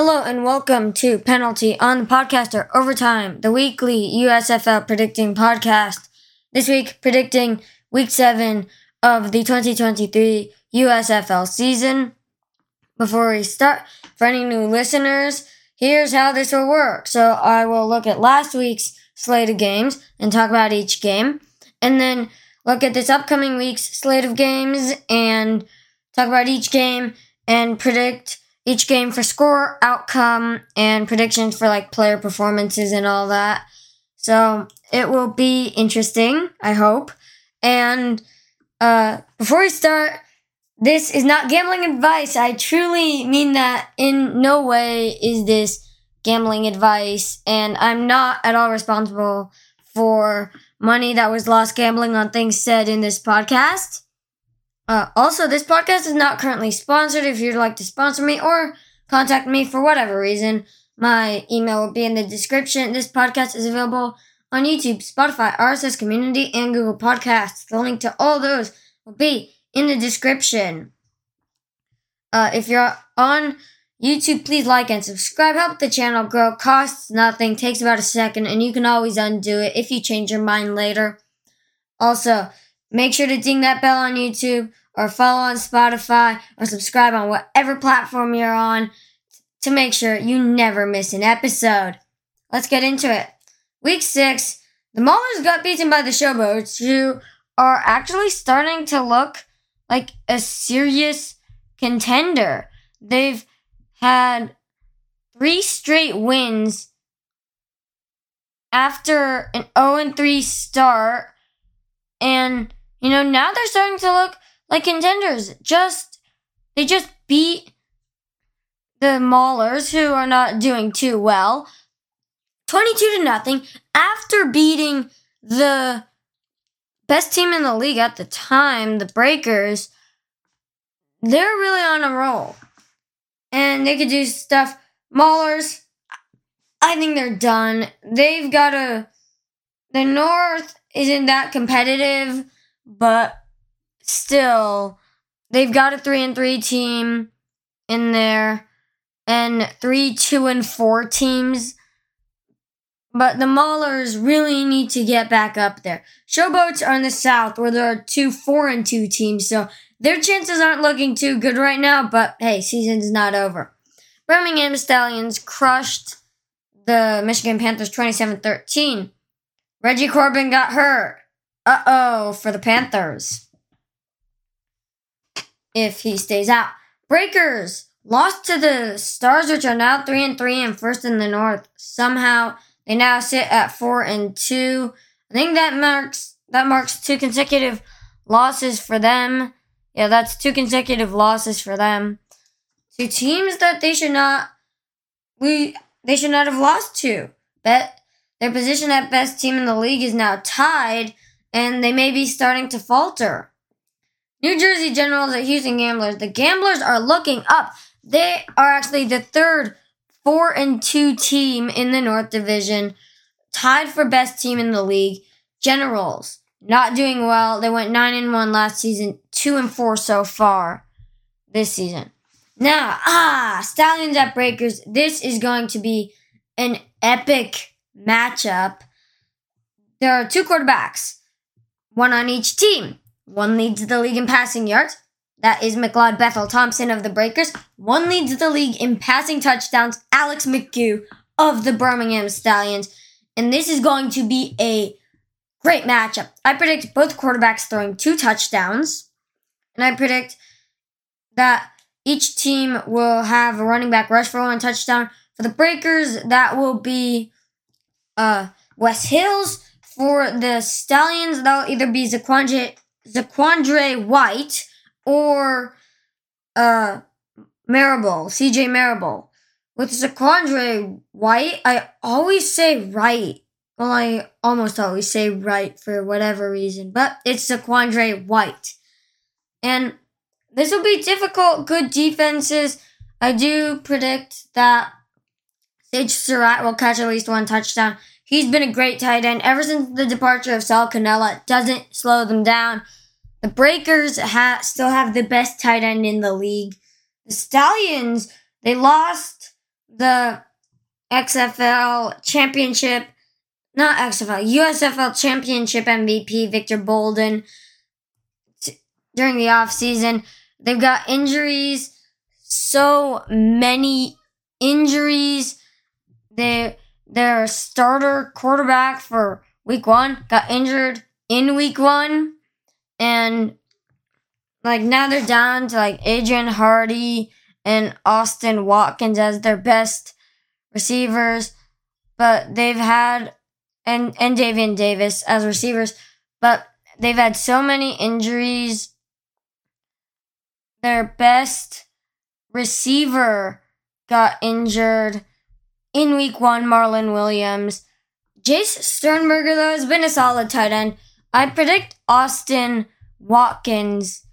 Hello and welcome to Penalty on the Podcaster Overtime, the weekly USFL predicting podcast. This week, predicting week seven of the 2023 USFL season. Before we start, for any new listeners, here's how this will work. So I will look at last week's slate of games and talk about each game, and then look at this upcoming week's slate of games and talk about each game and predict each game for score, outcome, and predictions for like player performances and all that. So it will be interesting, I hope. And uh, before we start, this is not gambling advice. I truly mean that in no way is this gambling advice, and I'm not at all responsible for money that was lost gambling on things said in this podcast. Uh, also, this podcast is not currently sponsored. If you'd like to sponsor me or contact me for whatever reason, my email will be in the description. This podcast is available on YouTube, Spotify, RSS Community, and Google Podcasts. The link to all those will be in the description. Uh, if you're on YouTube, please like and subscribe. Help the channel grow. Costs nothing. Takes about a second, and you can always undo it if you change your mind later. Also, make sure to ding that bell on YouTube or follow on Spotify or subscribe on whatever platform you're on to make sure you never miss an episode. Let's get into it. Week six, the Maulers got beaten by the Showboats, who are actually starting to look like a serious contender. They've had three straight wins after an 0 3 start. And, you know, now they're starting to look like contenders. Just they just beat the Maulers, who are not doing too well, twenty-two to nothing. After beating the best team in the league at the time, the Breakers, they're really on a roll, and they could do stuff. Maulers, I think they're done. They've got a. The North isn't that competitive, but still, they've got a three and three team in there, and three, two, and four teams. But the Maulers really need to get back up there. Showboats are in the South, where there are two four and two teams, so their chances aren't looking too good right now. But hey, season's not over. Birmingham Stallions crushed the Michigan Panthers 27 13. Reggie Corbin got hurt. Uh oh, for the Panthers if he stays out. Breakers lost to the Stars, which are now three and three and first in the North. Somehow they now sit at four and two. I think that marks that marks two consecutive losses for them. Yeah, that's two consecutive losses for them. Two teams that they should not we they should not have lost to. Bet their position at best team in the league is now tied, and they may be starting to falter. New Jersey Generals at Houston Gamblers. The Gamblers are looking up. They are actually the third four and two team in the North Division, tied for best team in the league. Generals not doing well. They went nine and one last season, two and four so far this season. Now, ah, Stallions at Breakers. This is going to be an epic matchup. There are two quarterbacks, one on each team. One leads the league in passing yards. That is McLeod Bethel Thompson of the Breakers. One leads the league in passing touchdowns. Alex McGough of the Birmingham Stallions. And this is going to be a great matchup. I predict both quarterbacks throwing two touchdowns. And I predict that each team will have a running back rush for one touchdown. For the Breakers, that will be uh, Wes Hills. For the Stallions, that'll either be Zaquandre Zaquandre White or uh Marable, CJ Marable. With Zaquandre White, I always say right. Well, I almost always say right for whatever reason, but it's Zaquandre White. And this will be difficult. Good defenses. I do predict that Sage Surratt will catch at least one touchdown. He's been a great tight end ever since the departure of Sal Cannella. Doesn't slow them down. The Breakers ha- still have the best tight end in the league. The Stallions, they lost the XFL championship, not XFL, USFL championship MVP Victor Bolden t- during the offseason. They've got injuries, so many injuries. They, their starter quarterback for week one got injured in week one. And like now they're down to like Adrian Hardy and Austin Watkins as their best receivers, but they've had and and Davion Davis as receivers, but they've had so many injuries. Their best receiver got injured in week one, Marlon Williams. Jace Sternberger, though, has been a solid tight end. I predict Austin Watkins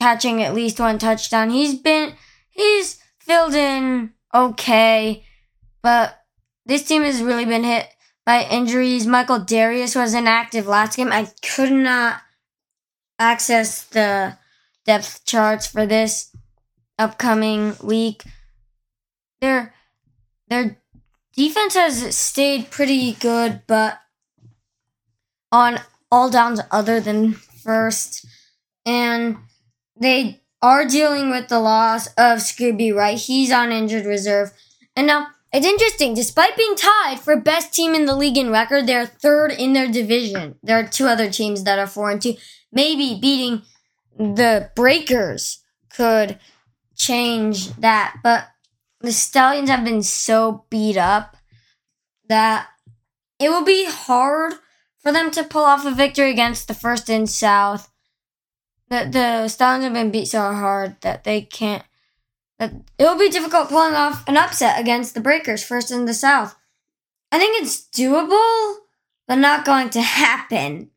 catching at least one touchdown. He's been he's filled in okay, but this team has really been hit by injuries. Michael Darius was inactive last game. I could not access the depth charts for this upcoming week. Their their defense has stayed pretty good, but on all downs other than first. And they are dealing with the loss of Scooby Wright. He's on injured reserve. And now it's interesting. Despite being tied for best team in the league in record, they're third in their division. There are two other teams that are four and two. Maybe beating the Breakers could change that. But the Stallions have been so beat up that it will be hard for them to pull off a victory against the first in South. The the Stallions have been beat so hard that they can't. That it will be difficult pulling off an upset against the Breakers, first in the South. I think it's doable, but not going to happen.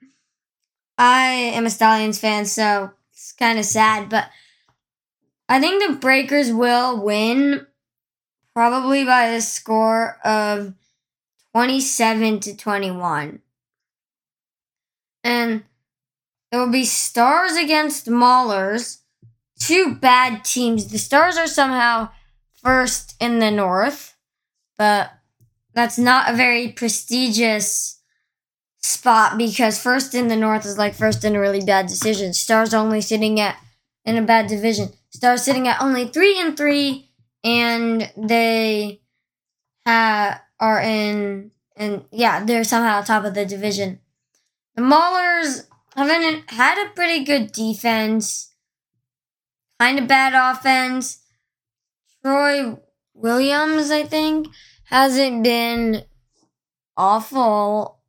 I am a Stallions fan, so it's kind of sad, but I think the Breakers will win, probably by a score of twenty-seven to twenty-one and it will be Stars against Maulers. Two bad teams. The Stars are somehow first in the North, but that's not a very prestigious spot because first in the North is like first in a really bad decision. Stars only sitting at in a bad division. Stars sitting at only three and three, and they ha- are in and yeah, they're somehow top of the division. The Maulers haven't had a pretty good defense, kind of bad offense. Troy Williams, I think, hasn't been awful,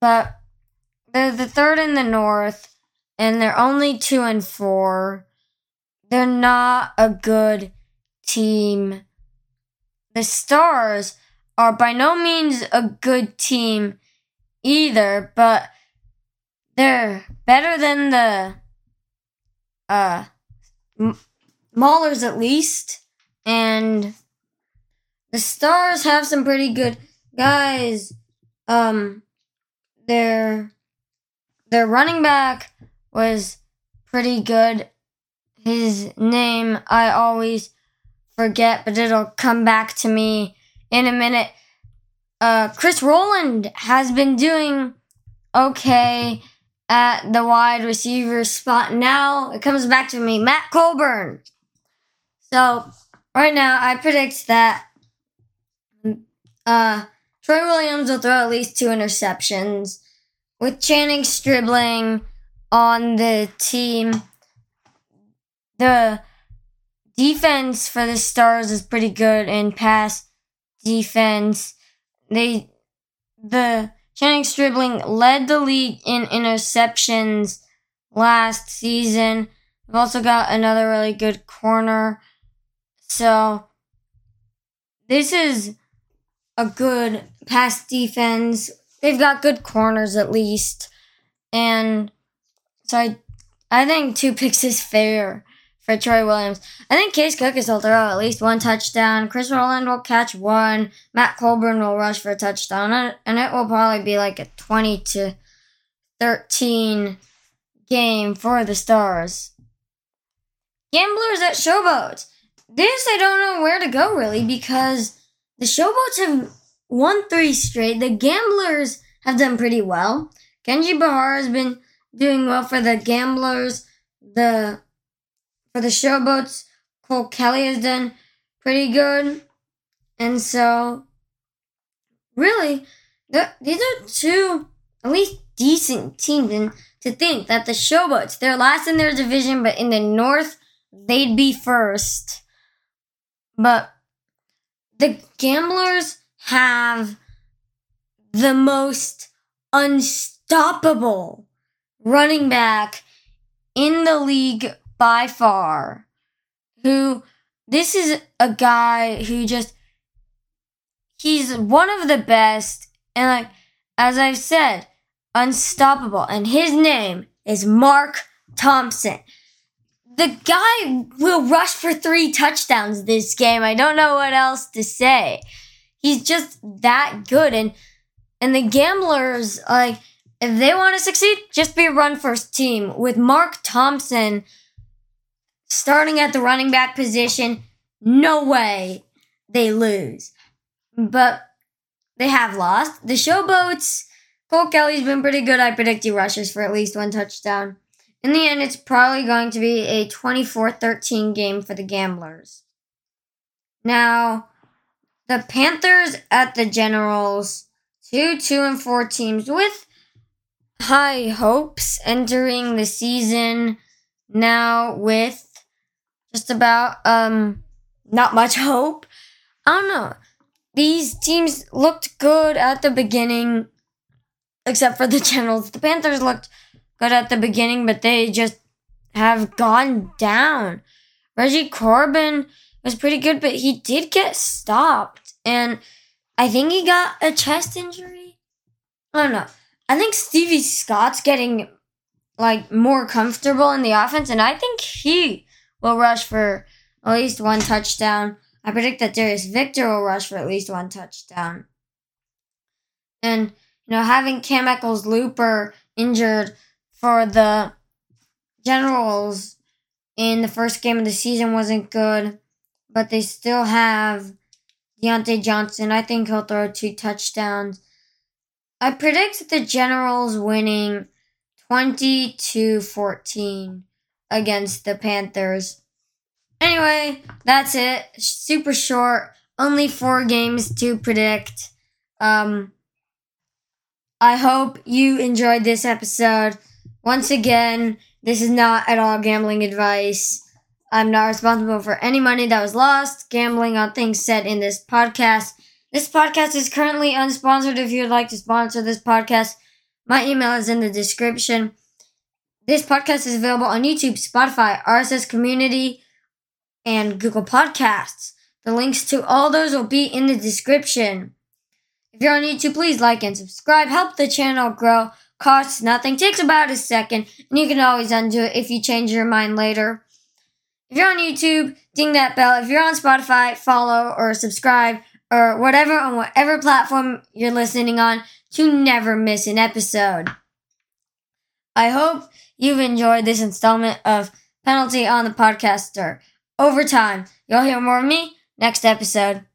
but they're the third in the North, and they're only two and four. They're not a good team. The Stars are by no means a good team either, but they're better than the uh Maulers at least, and the Stars have some pretty good guys. Um, their their running back was pretty good. His name I always forget, but it'll come back to me in a minute uh, Chris Rowland has been doing okay at the wide receiver spot. Now it comes back to me, Matt Colburn. So right now I predict that uh, Troy Williams will throw at least two interceptions with Channing Stribling on the team. The defense for the Stars is pretty good in pass defense they the Channing Stribling led the league in interceptions last season. They've also got another really good corner. So this is a good pass defense. They've got good corners at least. And so I I think two picks is fair for Troy Williams. I think Case Cookus will throw at least one touchdown. Chris Rowland will catch one. Matt Colburn will rush for a touchdown. And it will probably be like a 20 to 13 game for the Stars. Gamblers at Showboats. this I don't know where to go really because the Showboats have won three straight. The Gamblers have done pretty well. Kenji Bahar has been doing well for the Gamblers. The for the Showboats, Cole Kelley has done pretty good. And so, really, the, these are two at least decent teams. And to think that the Showboats, they're last in their division, but in the North, they'd be first. But the Gamblers have the most unstoppable running back in the league by far. Who, this is a guy who just, he's one of the best. And like, as I've said, unstoppable. And his name is Mark Thompson. The guy will rush for three touchdowns this game. I don't know what else to say. He's just that good. And and the gamblers, like, if they want to succeed, just be a run first team. With Mark Thompson starting at the running back position, no way they lose. But they have lost. The Showboats, Cole Kelley's been pretty good. I predict he rushes for at least one touchdown. In the end, it's probably going to be a 24 13 game for the Gamblers. Now, the Panthers at the Generals, two, two, and four teams with high hopes entering the season now with just about um not much hope. I don't know. These teams looked good at the beginning, except for the Generals. The Panthers looked good at the beginning, but they just have gone down. Reggie Corbin was pretty good, but he did get stopped. And I think he got a chest injury. I don't know. I think Stevie Scott's getting like more comfortable in the offense, and I think he will rush for at least one touchdown. I predict that Darius Victor will rush for at least one touchdown. And you know, having Cam Eccles Looper injured for the Generals in the first game of the season wasn't good, but they still have Diontae Johnson. I think he'll throw two touchdowns. I predict the Generals winning 20 to 14 against the Panthers. Anyway, that's it. Super short. Only four games to predict. Um, I hope you enjoyed this episode. Once again, this is not at all gambling advice. I'm not responsible for any money that was lost gambling on things said in this podcast. This podcast is currently unsponsored. If you'd like to sponsor this podcast, my email is in the description. This podcast is available on YouTube, Spotify, RSS Community, and Google Podcasts. The links to all those will be in the description. If you're on YouTube, please like and subscribe. Help the channel grow. Costs nothing. Takes about a second, and you can always undo it if you change your mind later. If you're on YouTube, ding that bell. If you're on Spotify, follow or subscribe or whatever on whatever platform you're listening on to never miss an episode. I hope you've enjoyed this installment of Penalty on the Podcaster. Over time, you'll hear more of me next episode.